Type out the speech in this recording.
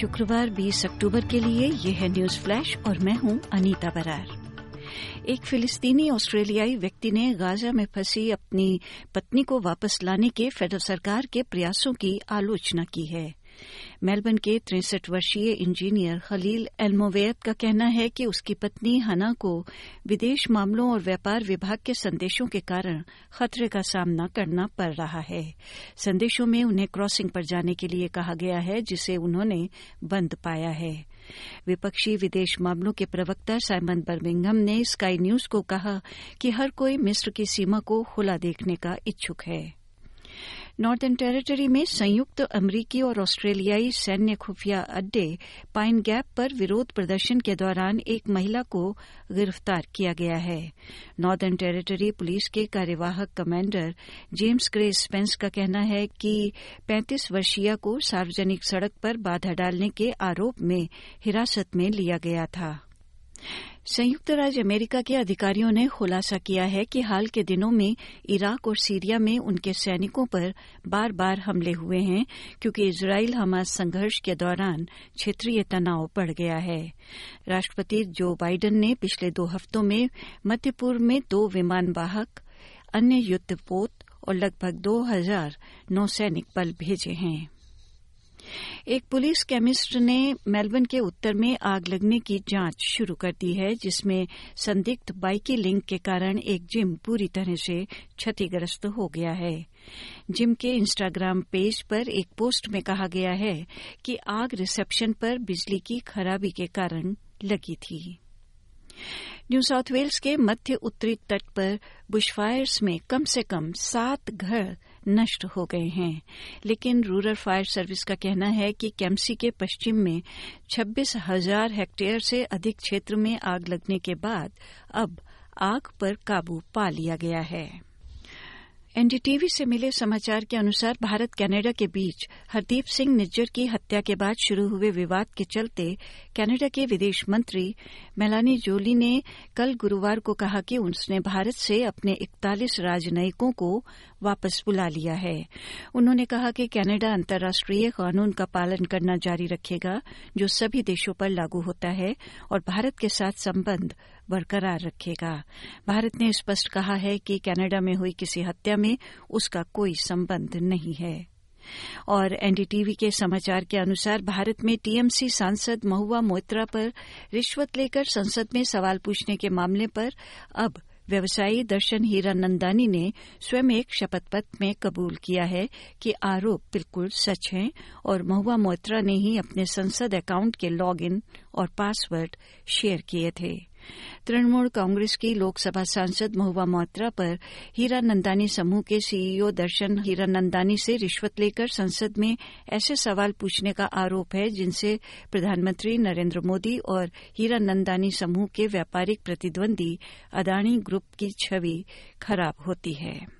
शुक्रवार 20 अक्टूबर के लिए यह है न्यूज़ फ्लैश और मैं हूँ अनीता बरार। एक फिलिस्तीनी ऑस्ट्रेलियाई व्यक्ति ने गाजा में फंसी अपनी पत्नी को वापस लाने के फेडरल सरकार के प्रयासों की आलोचना की है। मेलबर्न के तिरसठ वर्षीय इंजीनियर खलील एलमोवेयत का कहना है कि उसकी पत्नी हना को विदेश मामलों और व्यापार विभाग के संदेशों के कारण खतरे का सामना करना पड़ रहा है। संदेशों में उन्हें क्रॉसिंग पर जाने के लिए कहा गया है, जिसे उन्होंने बंद पाया है। विपक्षी विदेश मामलों के प्रवक्ता साइमन बर्मिंगम ने स्काई न्यूज़ को कहा कि हर कोई मिस्र की सीमा को खुला देखने का इच्छुक है। नॉर्दर्न टेरिटरी में संयुक्त अमरीकी और ऑस्ट्रेलियाई सैन्य खुफिया अड्डे पाइन गैप पर विरोध प्रदर्शन के दौरान एक महिला को गिरफ़्तार किया गया है। नॉर्दर्न टेरिटरी पुलिस के कार्यवाहक कमांडर जेम्स ग्रे स्पेंस का कहना है कि 35 वर्षीय को सार्वजनिक सड़क पर बाधा डालने के आरोप में हिरासत में लिया गया था। संयुक्त राज्य अमेरिका के अधिकारियों ने खुलासा किया है कि हाल के दिनों में इराक और सीरिया में उनके सैनिकों पर बार बार हमले हुए हैं, क्योंकि इसराइल हमास संघर्ष के दौरान क्षेत्रीय तनाव बढ़ गया है। राष्ट्रपति जो बाइडेन ने पिछले दो हफ्तों में मध्य पूर्व में दो विमान वाहक, अन्य युद्धपोत और लगभग दो हज़ार नौसैनिक बल भेजे हैं। एक पुलिस केमिस्ट ने मेलबर्न के उत्तर में आग लगने की जाँच शुरू कर दी है, जिसमें संदिग्ध बाइकी लिंक के कारण एक जिम पूरी तरह से क्षतिग्रस्त हो गया है। जिम के इंस्टाग्राम पेज पर एक पोस्ट में कहा गया है कि आग रिसेप्शन पर बिजली की खराबी के कारण लगी थी। न्यू साउथ वेल्स के मध्य उत्तरी तट पर बुशफायर्स में कम से कम सात घर नष्ट हो गए हैं। लेकिन रूरल फायर सर्विस का कहना है कि कैम्सी के पश्चिम में छब्बीस हज़ार हेक्टेयर से अधिक क्षेत्र में आग लगने के बाद अब आग पर काबू पा लिया गया है। एनडीटीवी से मिले समाचार के अनुसार भारत कनाडा के बीच हरदीप सिंह निज्जर की हत्या के बाद शुरू हुए विवाद के चलते कनाडा के विदेश मंत्री मेलानी जोली ने कल गुरुवार को कहा कि उसने भारत से अपने इकतालीस राजनयिकों को वापस बुला लिया है। उन्होंने कहा कि कनाडा अंतर्राष्ट्रीय कानून का पालन करना जारी रखेगा, जो सभी देशों पर लागू होता है और भारत के साथ संबंध बरकरार रखेगा। भारत ने स्पष्ट कहा है कि कनाडा में हुई किसी हत्या में उसका कोई संबंध नहीं है। और एनडीटीवी के समाचार के अनुसार भारत में टीएमसी सांसद महुआ मोत्रा पर रिश्वत लेकर संसद में सवाल पूछने के मामले पर अब व्यवसायी दर्शन हीरानंदानी ने स्वयं एक शपथ पत्र में कबूल किया है कि आरोप बिल्कुल सच हैं और महुआ मोत्रा ने ही अपने संसद अकाउंट के लॉग इन और पासवर्ड शेयर किए थे। तृणमूल कांग्रेस की लोकसभा सांसद महुआ मोहत्रा पर हीरा नंदानी समूह के सीईओ दर्शन हीरा नंदानी से रिश्वत लेकर संसद में ऐसे सवाल पूछने का आरोप है, जिनसे प्रधानमंत्री नरेंद्र मोदी और हीरा नंदानी समूह के व्यापारिक प्रतिद्वंदी अदाणी ग्रुप की छवि खराब होती है।